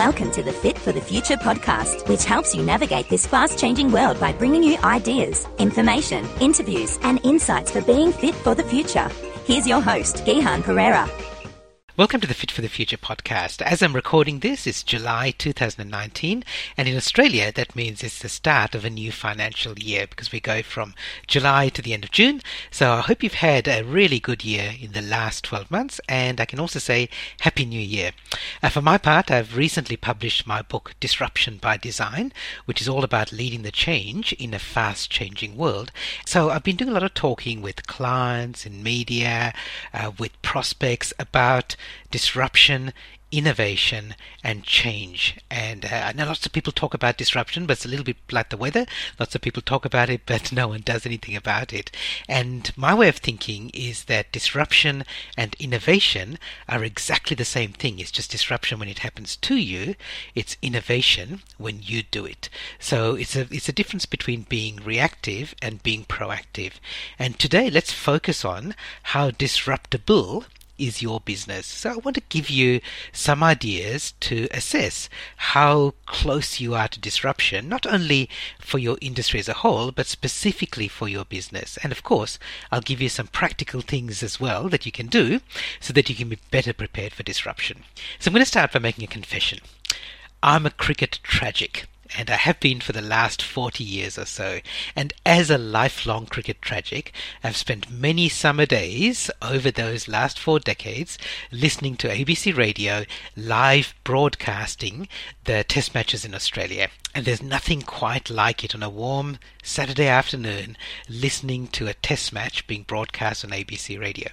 Welcome to the Fit for the Future podcast, which helps you navigate this fast changing world by bringing you ideas, information, interviews, and insights for being fit for the future. Here's your host, Gihan Perera. Welcome to the Fit for the Future podcast. As I'm recording this, it's July 2019, and in Australia, that means it's the start of a new financial year because we go from July to the end of June. So I hope you've had a really good year in the last 12 months, and I can also say Happy New Year. Uh, for my part, I've recently published my book Disruption by Design, which is all about leading the change in a fast changing world. So I've been doing a lot of talking with clients in media, uh, with prospects about disruption, innovation, and change. And uh, I know lots of people talk about disruption, but it's a little bit like the weather. Lots of people talk about it, but no one does anything about it. And my way of thinking is that disruption and innovation are exactly the same thing. It's just disruption when it happens to you. It's innovation when you do it. So it's a it's a difference between being reactive and being proactive. And today, let's focus on how disruptable is your business. So I want to give you some ideas to assess how close you are to disruption, not only for your industry as a whole, but specifically for your business. And of course, I'll give you some practical things as well that you can do so that you can be better prepared for disruption. So I'm going to start by making a confession. I'm a cricket tragic and I have been for the last 40 years or so. And as a lifelong cricket tragic, I've spent many summer days over those last four decades listening to ABC Radio live broadcasting the test matches in Australia. And there's nothing quite like it on a warm Saturday afternoon listening to a test match being broadcast on ABC Radio.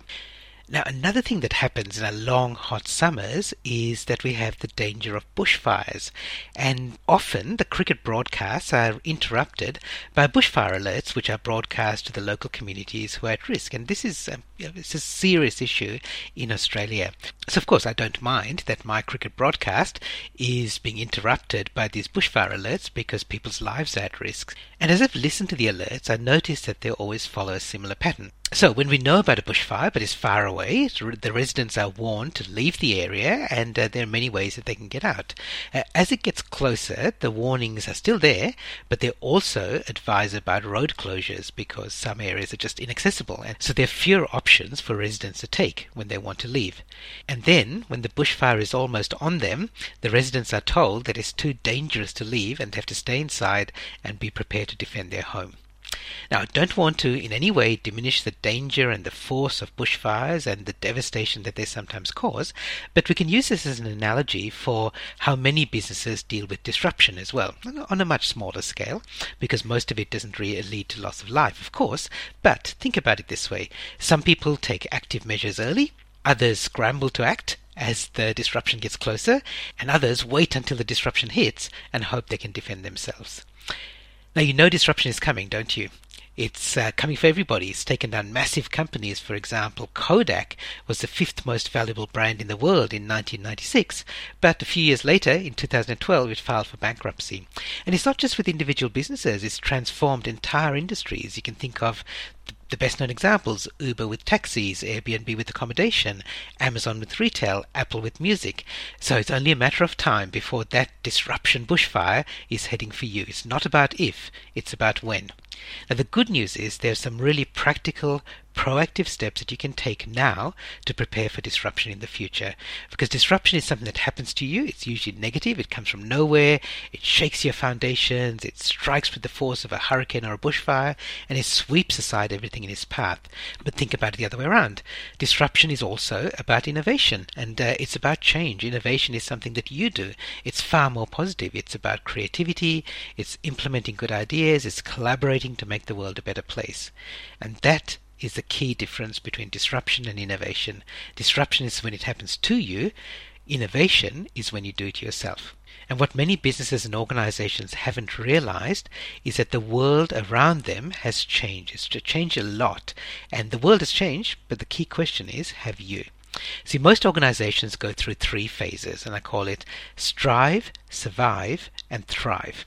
Now, another thing that happens in our long, hot summers is that we have the danger of bushfires. And often the cricket broadcasts are interrupted by bushfire alerts, which are broadcast to the local communities who are at risk. And this is um, you know, it's a serious issue in Australia. So, of course, I don't mind that my cricket broadcast is being interrupted by these bushfire alerts because people's lives are at risk. And as I've listened to the alerts, I notice that they always follow a similar pattern. So, when we know about a bushfire but it's far away, the residents are warned to leave the area, and uh, there are many ways that they can get out. Uh, as it gets closer, the warnings are still there, but they're also advised about road closures because some areas are just inaccessible, and so there are fewer options for residents to take when they want to leave. And then, when the bushfire is almost on them, the residents are told that it's too dangerous to leave and have to stay inside and be prepared to defend their home. Now, I don't want to in any way diminish the danger and the force of bushfires and the devastation that they sometimes cause, but we can use this as an analogy for how many businesses deal with disruption as well, on a much smaller scale, because most of it doesn't really lead to loss of life, of course, but think about it this way. Some people take active measures early, others scramble to act, as the disruption gets closer, and others wait until the disruption hits and hope they can defend themselves. Now, you know disruption is coming, don't you? It's uh, coming for everybody. It's taken down massive companies. For example, Kodak was the fifth most valuable brand in the world in 1996, but a few years later, in 2012, it filed for bankruptcy. And it's not just with individual businesses, it's transformed entire industries. You can think of the best known examples Uber with taxis, Airbnb with accommodation, Amazon with retail, Apple with music. So it's only a matter of time before that disruption bushfire is heading for you. It's not about if, it's about when. Now, the good news is there's some really practical, proactive steps that you can take now to prepare for disruption in the future. Because disruption is something that happens to you. It's usually negative. It comes from nowhere. It shakes your foundations. It strikes with the force of a hurricane or a bushfire, and it sweeps aside everything in its path. But think about it the other way around. Disruption is also about innovation, and uh, it's about change. Innovation is something that you do. It's far more positive. It's about creativity. It's implementing good ideas. It's collaborating to make the world a better place. And that is the key difference between disruption and innovation. Disruption is when it happens to you, innovation is when you do it yourself. And what many businesses and organizations haven't realized is that the world around them has changed. It's changed a lot. And the world has changed, but the key question is have you? See, most organizations go through three phases, and I call it strive, survive, and thrive.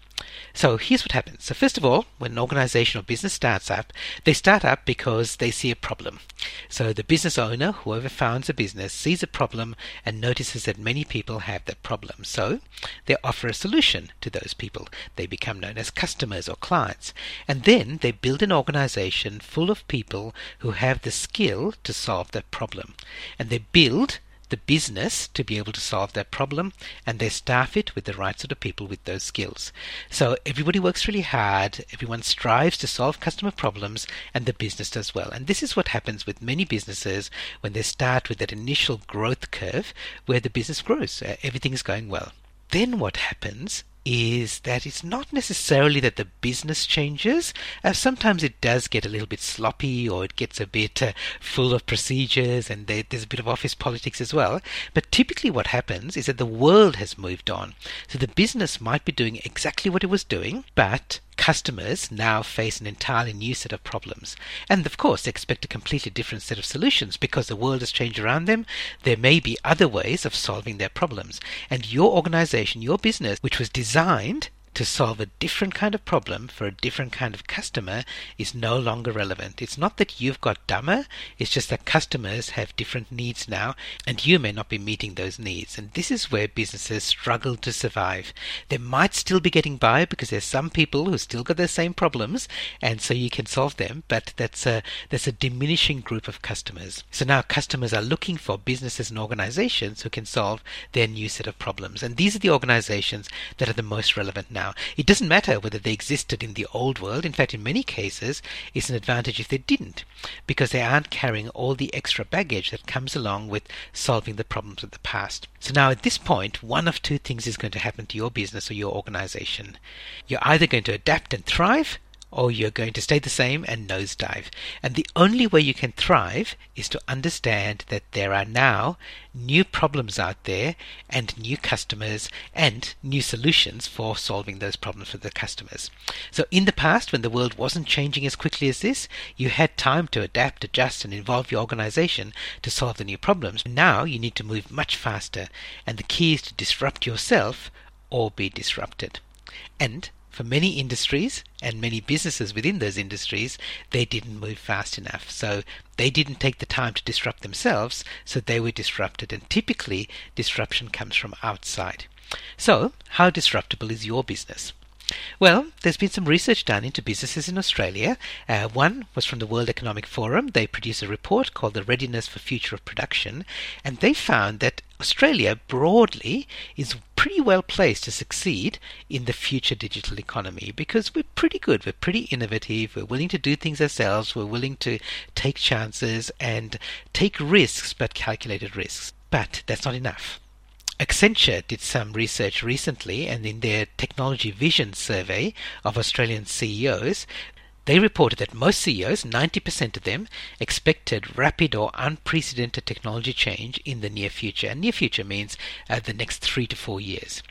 So here's what happens. So first of all, when an organization or business starts up, they start up because they see a problem. So the business owner, whoever founds a business, sees a problem and notices that many people have that problem. So they offer a solution to those people. They become known as customers or clients. And then they build an organization full of people who have the skill to solve that problem. And they build the business to be able to solve that problem and they staff it with the right sort of people with those skills. So everybody works really hard, everyone strives to solve customer problems, and the business does well. And this is what happens with many businesses when they start with that initial growth curve where the business grows. Uh, everything is going well. Then what happens is that it's not necessarily that the business changes. Uh, sometimes it does get a little bit sloppy or it gets a bit uh, full of procedures and there, there's a bit of office politics as well. But typically what happens is that the world has moved on. So the business might be doing exactly what it was doing, but customers now face an entirely new set of problems. And of course, expect a completely different set of solutions because the world has changed around them. There may be other ways of solving their problems. And your organization, your business, which was designed to solve a different kind of problem for a different kind of customer is no longer relevant. It's not that you've got dumber, it's just that customers have different needs now and you may not be meeting those needs. And this is where businesses struggle to survive. They might still be getting by because there's some people who still got the same problems and so you can solve them, but that's a that's a diminishing group of customers. So now customers are looking for businesses and organizations who can solve their new set of problems. And these are the organizations that are the most relevant now now. It doesn't matter whether they existed in the old world. In fact, in many cases, it's an advantage if they didn't, because they aren't carrying all the extra baggage that comes along with solving the problems of the past. So now at this point, one of two things is going to happen to your business or your organization. You're either going to adapt and thrive, or you're going to stay the same and nosedive. And the only way you can thrive is to understand that there are now new problems out there and new customers and new solutions for solving those problems for the customers. So in the past, when the world wasn't changing as quickly as this, you had time to adapt, adjust, and involve your organization to solve the new problems. Now you need to move much faster, and the key is to disrupt yourself or be disrupted. And for many industries and many businesses within those industries, they didn't move fast enough. So they didn't take the time to disrupt themselves, so they were disrupted. And typically, disruption comes from outside. So, how disruptible is your business? Well, there's been some research done into businesses in Australia. Uh, one was from the World Economic Forum. They produced a report called The Readiness for Future of Production, and they found that Australia broadly is pretty well placed to succeed in the future digital economy because we're pretty good, we're pretty innovative, we're willing to do things ourselves, we're willing to take chances and take risks, but calculated risks. But that's not enough. Accenture did some research recently, and in their Technology Vision survey of Australian CEOs, they reported that most CEOs, 90% of them, expected rapid or unprecedented technology change in the near future. And near future means uh, the next three to four years.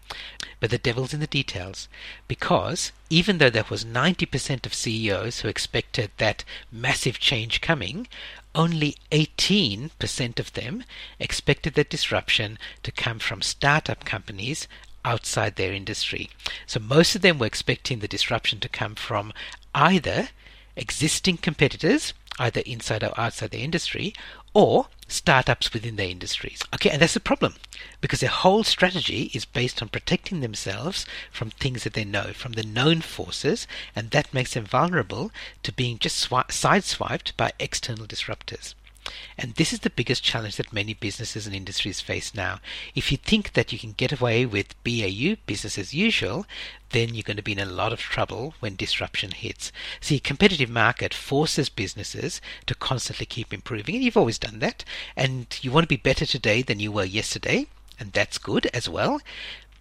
But the devil's in the details, because even though there was 90% of CEOs who expected that massive change coming, only 18% of them expected that disruption to come from startup companies outside their industry. So most of them were expecting the disruption to come from either existing competitors, either inside or outside the industry, or startups within their industries. Okay, and that's a problem because their whole strategy is based on protecting themselves from things that they know, from the known forces, and that makes them vulnerable to being just swi- sideswiped by external disruptors. And this is the biggest challenge that many businesses and industries face now. If you think that you can get away with BAU, business as usual, then you're going to be in a lot of trouble when disruption hits. See, a competitive market forces businesses to constantly keep improving, and you've always done that. And you want to be better today than you were yesterday, and that's good as well.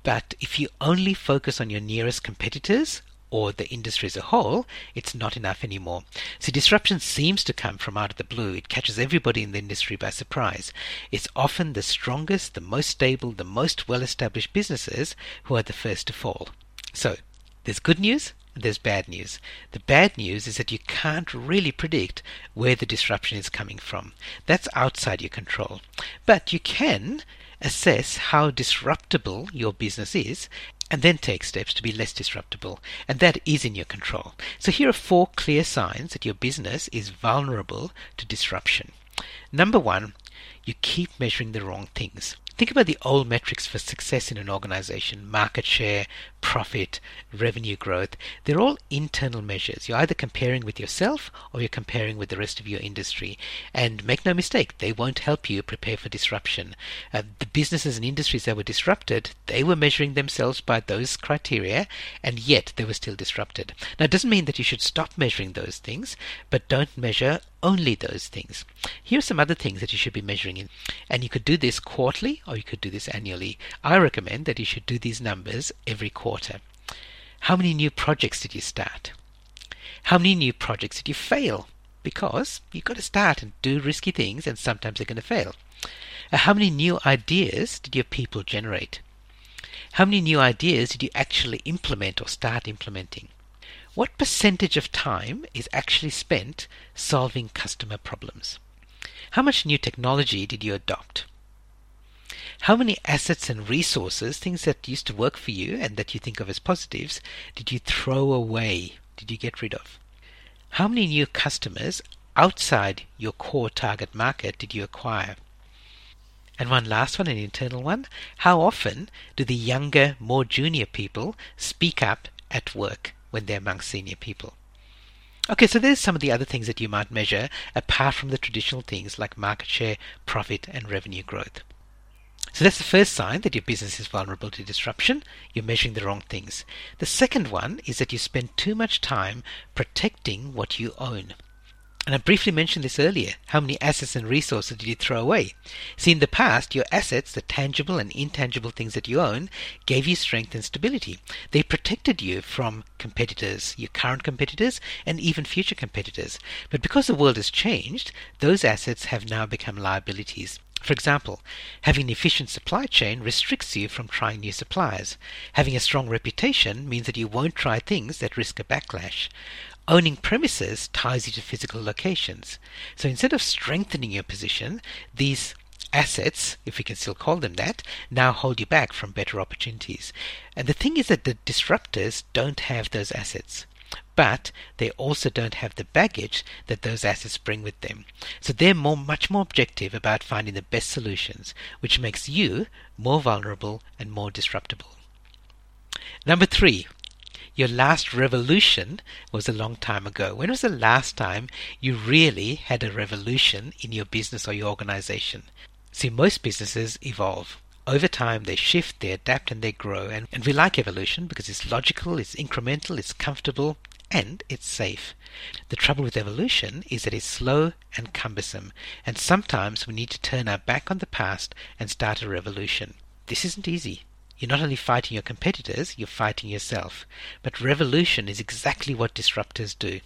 But if you only focus on your nearest competitors or the industry as a whole, it's not enough anymore. See, disruption seems to come from out of the blue. It catches everybody in the industry by surprise. It's often the strongest, the most stable, the most well established businesses who are the first to fall. So, there's good news and there's bad news. The bad news is that you can't really predict where the disruption is coming from. That's outside your control. But you can assess how disruptible your business is and then take steps to be less disruptible, and that is in your control. So here are four clear signs that your business is vulnerable to disruption. Number one, you keep measuring the wrong things. Think about the old metrics for success in an organization market share, profit, revenue growth. They're all internal measures. You're either comparing with yourself or you're comparing with the rest of your industry. And make no mistake, they won't help you prepare for disruption. Uh, the businesses and industries that were disrupted, they were measuring themselves by those criteria, and yet they were still disrupted. Now, it doesn't mean that you should stop measuring those things, but don't measure only those things. Here are some other things that you should be measuring in. And you could do this quarterly or you could do this annually. I recommend that you should do these numbers every quarter. How many new projects did you start? How many new projects did you fail? Because you've got to start and do risky things and sometimes they're going to fail. Uh, how many new ideas did your people generate? How many new ideas did you actually implement or start implementing? What percentage of time is actually spent solving customer problems? How much new technology did you adopt? How many assets and resources, things that used to work for you and that you think of as positives, did you throw away? Did you get rid of? How many new customers outside your core target market did you acquire? And one last one, an internal one. How often do the younger, more junior people speak up at work? When they're among senior people. Okay, so there's some of the other things that you might measure apart from the traditional things like market share, profit, and revenue growth. So that's the first sign that your business is vulnerable to disruption. You're measuring the wrong things. The second one is that you spend too much time protecting what you own. And I briefly mentioned this earlier. How many assets and resources did you throw away? See, in the past, your assets, the tangible and intangible things that you own, gave you strength and stability. They protected you from competitors, your current competitors, and even future competitors. But because the world has changed, those assets have now become liabilities. For example, having an efficient supply chain restricts you from trying new suppliers. Having a strong reputation means that you won't try things that risk a backlash. Owning premises ties you to physical locations. So instead of strengthening your position, these assets, if we can still call them that, now hold you back from better opportunities. And the thing is that the disruptors don't have those assets. But they also don't have the baggage that those assets bring with them. So they're more, much more objective about finding the best solutions, which makes you more vulnerable and more disruptible. Number three, your last revolution was a long time ago. When was the last time you really had a revolution in your business or your organization? See, most businesses evolve. Over time, they shift, they adapt, and they grow. And, and we like evolution because it's logical, it's incremental, it's comfortable, and it's safe. The trouble with evolution is that it's slow and cumbersome, and sometimes we need to turn our back on the past and start a revolution. This isn't easy. You're not only fighting your competitors, you're fighting yourself. But revolution is exactly what disruptors do.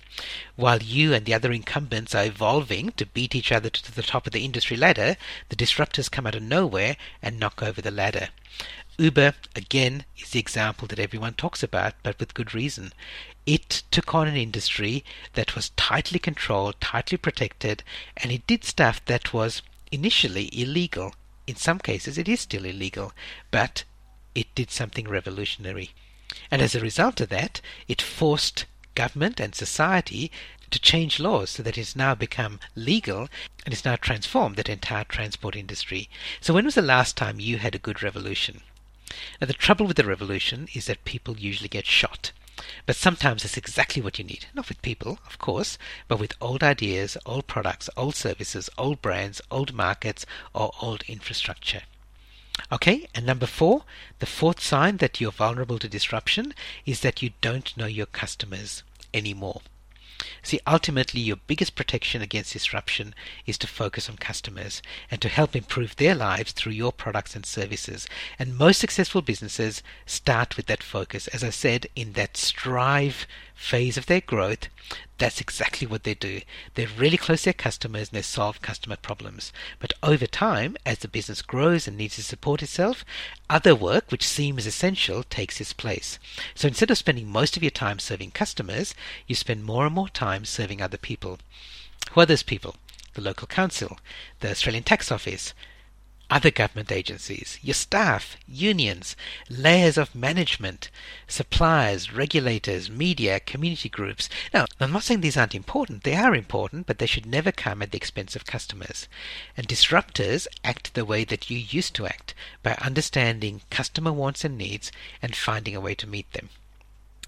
While you and the other incumbents are evolving to beat each other to the top of the industry ladder, the disruptors come out of nowhere and knock over the ladder. Uber, again, is the example that everyone talks about, but with good reason. It took on an industry that was tightly controlled, tightly protected, and it did stuff that was initially illegal. In some cases, it is still illegal, but it did something revolutionary. And as a result of that, it forced government and society to change laws so that it's now become legal and it's now transformed that entire transport industry. So when was the last time you had a good revolution? Now the trouble with the revolution is that people usually get shot. But sometimes it's exactly what you need. Not with people, of course, but with old ideas, old products, old services, old brands, old markets, or old infrastructure. Okay, and number four, the fourth sign that you're vulnerable to disruption is that you don't know your customers anymore. See, ultimately, your biggest protection against disruption is to focus on customers and to help improve their lives through your products and services. And most successful businesses start with that focus. As I said, in that strive phase of their growth, that's exactly what they do. They're really close to their customers and they solve customer problems. But over time, as the business grows and needs to support itself, other work which seems essential takes its place. So instead of spending most of your time serving customers, you spend more and more time serving other people. Who are those people? The local council, the Australian Tax Office, other government agencies, your staff, unions, layers of management, suppliers, regulators, media, community groups. Now, I'm not saying these aren't important. They are important, but they should never come at the expense of customers. And disruptors act the way that you used to act by understanding customer wants and needs and finding a way to meet them.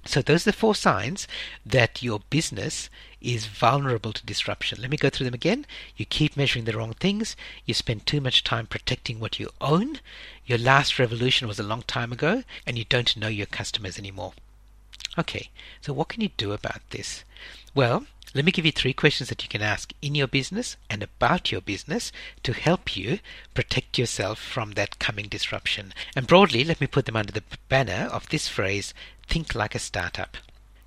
So those are the four signs that your business is vulnerable to disruption. Let me go through them again. You keep measuring the wrong things. You spend too much time protecting what you own. Your last revolution was a long time ago, and you don't know your customers anymore. Okay, so what can you do about this? Well, let me give you three questions that you can ask in your business and about your business to help you protect yourself from that coming disruption. And broadly, let me put them under the banner of this phrase think like a startup.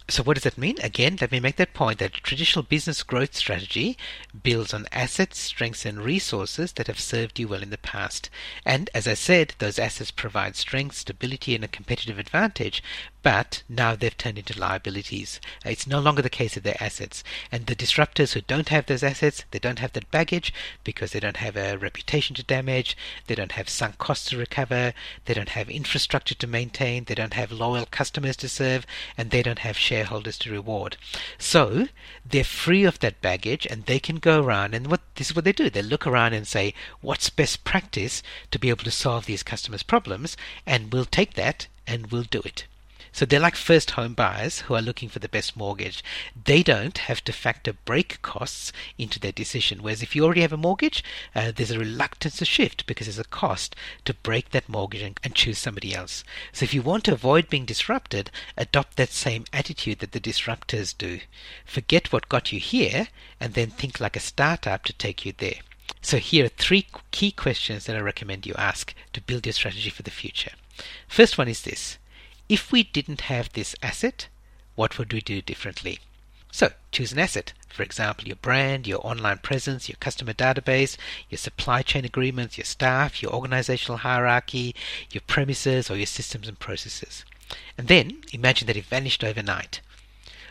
So what does that mean? Again, let me make that point that traditional business growth strategy builds on assets, strengths and resources that have served you well in the past. And as I said, those assets provide strength, stability and a competitive advantage, but now they've turned into liabilities. It's no longer the case of their assets. And the disruptors who don't have those assets, they don't have that baggage because they don't have a reputation to damage, they don't have sunk costs to recover, they don't have infrastructure to maintain, they don't have loyal customers to serve, and they don't have shareholders to reward. So they're free of that baggage and they can go around and what this is what they do. They look around and say, what's best practice to be able to solve these customers' problems, and we'll take that and we'll do it. So they're like first home buyers who are looking for the best mortgage. They don't have to factor break costs into their decision. Whereas if you already have a mortgage, uh, there's a reluctance to shift because there's a cost to break that mortgage and, and choose somebody else. So if you want to avoid being disrupted, adopt that same attitude that the disruptors do. Forget what got you here and then think like a startup to take you there. So here are three key questions that I recommend you ask to build your strategy for the future. First one is this if we didn't have this asset, what would we do differently? So choose an asset. For example, your brand, your online presence, your customer database, your supply chain agreements, your staff, your organizational hierarchy, your premises, or your systems and processes. And then imagine that it vanished overnight.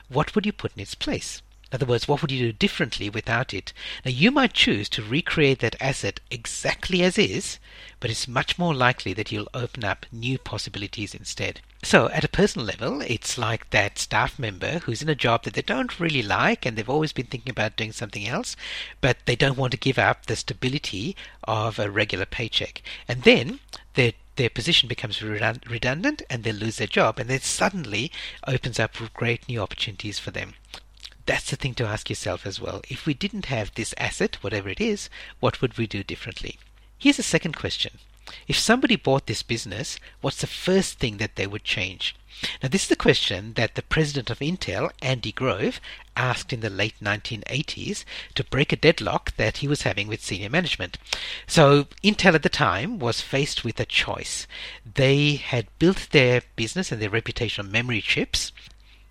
What would you put in its place? In other words, what would you do differently without it? Now, you might choose to recreate that asset exactly as is, but it's much more likely that you'll open up new possibilities instead. So, at a personal level, it's like that staff member who's in a job that they don't really like and they've always been thinking about doing something else, but they don't want to give up the stability of a regular paycheck. And then their their position becomes redundant and they lose their job, and then suddenly opens up great new opportunities for them. That's the thing to ask yourself as well. If we didn't have this asset, whatever it is, what would we do differently? Here's a second question. If somebody bought this business, what's the first thing that they would change? Now, this is the question that the president of Intel, Andy Grove, asked in the late 1980s to break a deadlock that he was having with senior management. So, Intel at the time was faced with a choice. They had built their business and their reputation on memory chips,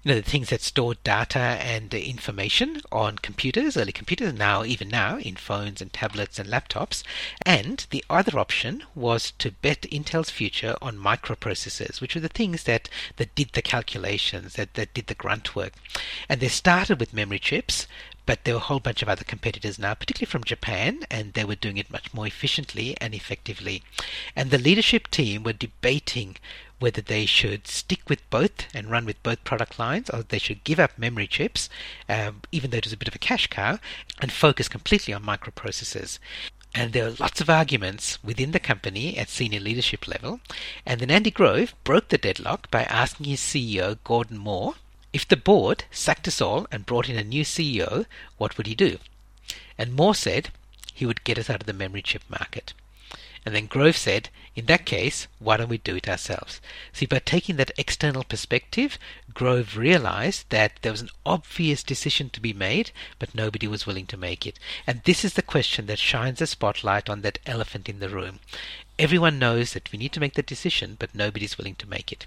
you know, the things that store data and information on computers, early computers, now, even now, in phones and tablets and laptops. And the other option was to bet Intel's future on microprocessors, which were the things that, that did the calculations, that, that did the grunt work. And they started with memory chips, but there were a whole bunch of other competitors now, particularly from Japan, and they were doing it much more efficiently and effectively. And the leadership team were debating whether they should stick with both and run with both product lines, or they should give up memory chips, um, even though it was a bit of a cash cow, and focus completely on microprocessors. And there were lots of arguments within the company at senior leadership level. And then Andy Grove broke the deadlock by asking his CEO, Gordon Moore, if the board sacked us all and brought in a new CEO, what would he do? And Moore said he would get us out of the memory chip market. And then Grove said, in that case, why don't we do it ourselves? See, by taking that external perspective, Grove realized that there was an obvious decision to be made, but nobody was willing to make it. And this is the question that shines a spotlight on that elephant in the room. Everyone knows that we need to make the decision, but nobody's willing to make it.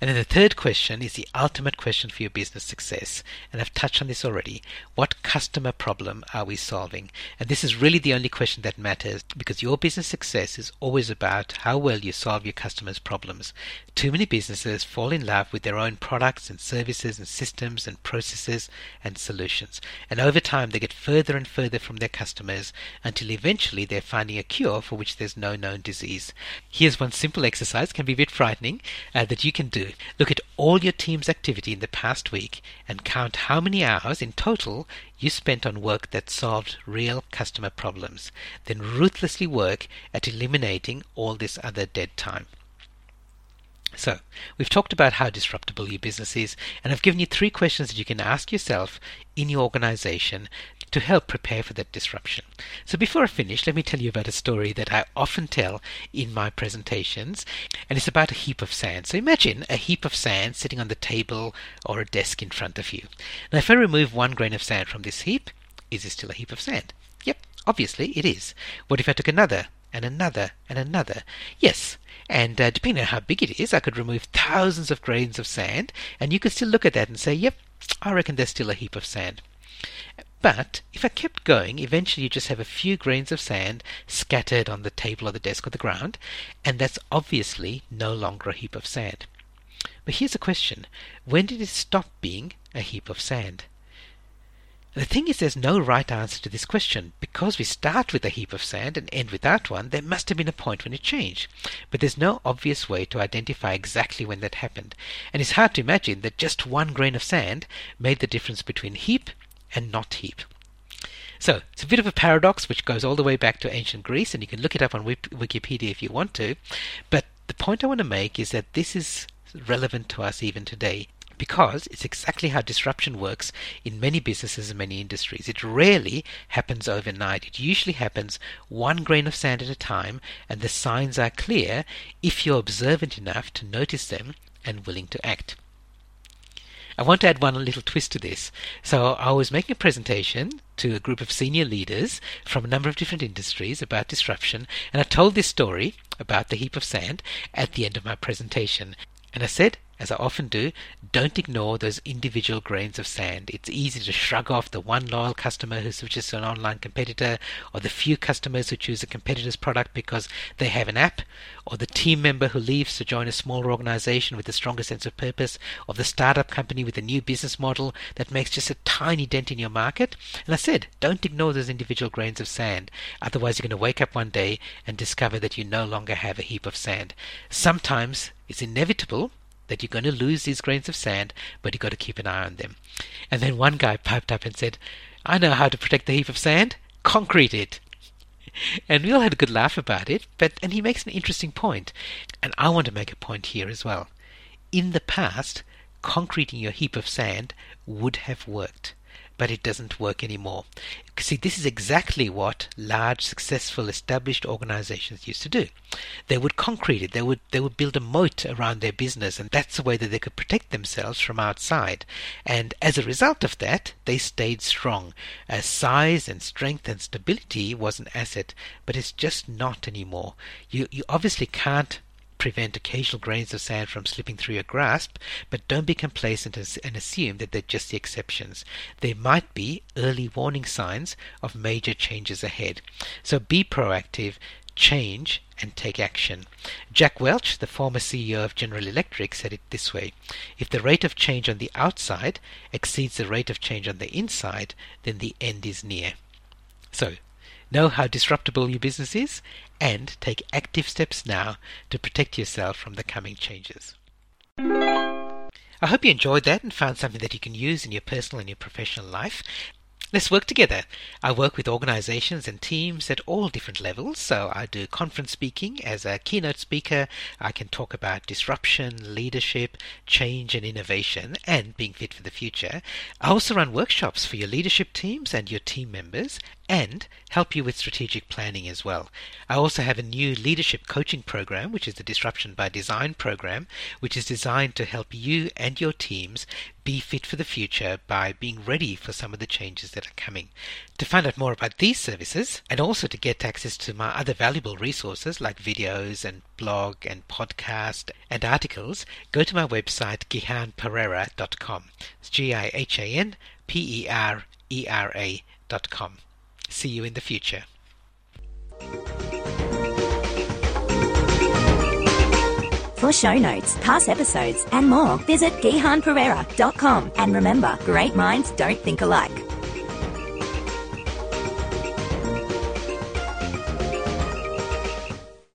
And then the third question is the ultimate question for your business success. And I've touched on this already. What customer problem are we solving? And this is really the only question that matters because your business success is always about how well you solve your customers' problems. Too many businesses fall in love with their own products and services and systems and processes and solutions. And over time, they get further and further from their customers until eventually they're finding a cure for which there's no known disease. Here's one simple exercise, can be a bit frightening, uh, that you can do. Look at all your team's activity in the past week and count how many hours in total you spent on work that solved real customer problems. Then ruthlessly work at eliminating all this other dead time. So, we've talked about how disruptible your business is, and I've given you three questions that you can ask yourself in your organization to help prepare for that disruption. So, before I finish, let me tell you about a story that I often tell in my presentations, and it's about a heap of sand. So, imagine a heap of sand sitting on the table or a desk in front of you. Now, if I remove one grain of sand from this heap, is it still a heap of sand? Yep, obviously it is. What if I took another and another and another? Yes, and uh, depending on how big it is, I could remove thousands of grains of sand, and you could still look at that and say, yep, I reckon there's still a heap of sand. But if I kept going, eventually you just have a few grains of sand scattered on the table or the desk or the ground, and that's obviously no longer a heap of sand. But here's a question when did it stop being a heap of sand? The thing is, there's no right answer to this question. Because we start with a heap of sand and end without one, there must have been a point when it changed. But there's no obvious way to identify exactly when that happened. And it's hard to imagine that just one grain of sand made the difference between heap and not heap. So, it's a bit of a paradox which goes all the way back to ancient Greece, and you can look it up on Wikipedia if you want to. But the point I want to make is that this is relevant to us even today because it's exactly how disruption works in many businesses and many industries. It rarely happens overnight. It usually happens one grain of sand at a time, and the signs are clear if you're observant enough to notice them and willing to act. I want to add one little twist to this. So I was making a presentation to a group of senior leaders from a number of different industries about disruption, and I told this story about the heap of sand at the end of my presentation. And I said, as I often do, don't ignore those individual grains of sand. It's easy to shrug off the one loyal customer who switches to an online competitor, or the few customers who choose a competitor's product because they have an app, or the team member who leaves to join a smaller organization with a stronger sense of purpose, or the startup company with a new business model that makes just a tiny dent in your market. And I said, don't ignore those individual grains of sand. Otherwise, you're going to wake up one day and discover that you no longer have a heap of sand. Sometimes it's inevitable that you're going to lose these grains of sand, but you've got to keep an eye on them. And then one guy piped up and said, I know how to protect the heap of sand. Concrete it. And we all had a good laugh about it, but and he makes an interesting point, and I want to make a point here as well. In the past, concreting your heap of sand would have worked but it doesn't work anymore. See, this is exactly what large, successful, established organizations used to do. They would concrete it, they would they would build a moat around their business, and that's the way that they could protect themselves from outside. And as a result of that, they stayed strong. As size and strength and stability was an asset, but it's just not anymore. You you obviously can't prevent occasional grains of sand from slipping through your grasp, but don't be complacent and assume that they're just the exceptions. There might be early warning signs of major changes ahead. So be proactive, change, and take action. Jack Welch, the former CEO of General Electric, said it this way If the rate of change on the outside exceeds the rate of change on the inside, then the end is near. So, know how disruptible your business is, and take active steps now to protect yourself from the coming changes. I hope you enjoyed that and found something that you can use in your personal and your professional life. Let's work together. I work with organizations and teams at all different levels. So I do conference speaking as a keynote speaker. I can talk about disruption, leadership, change and innovation and being fit for the future. I also run workshops for your leadership teams and your team members and help you with strategic planning as well. I also have a new leadership coaching program, which is the Disruption by Design program, which is designed to help you and your teams be fit for the future by being ready for some of the changes that that are coming. To find out more about these services and also to get access to my other valuable resources like videos and blog and podcast and articles, go to my website gihanperera.com. It's G I H A N P E R E R A.com. See you in the future. For show notes, past episodes, and more, visit gihanperera.com. And remember, great minds don't think alike.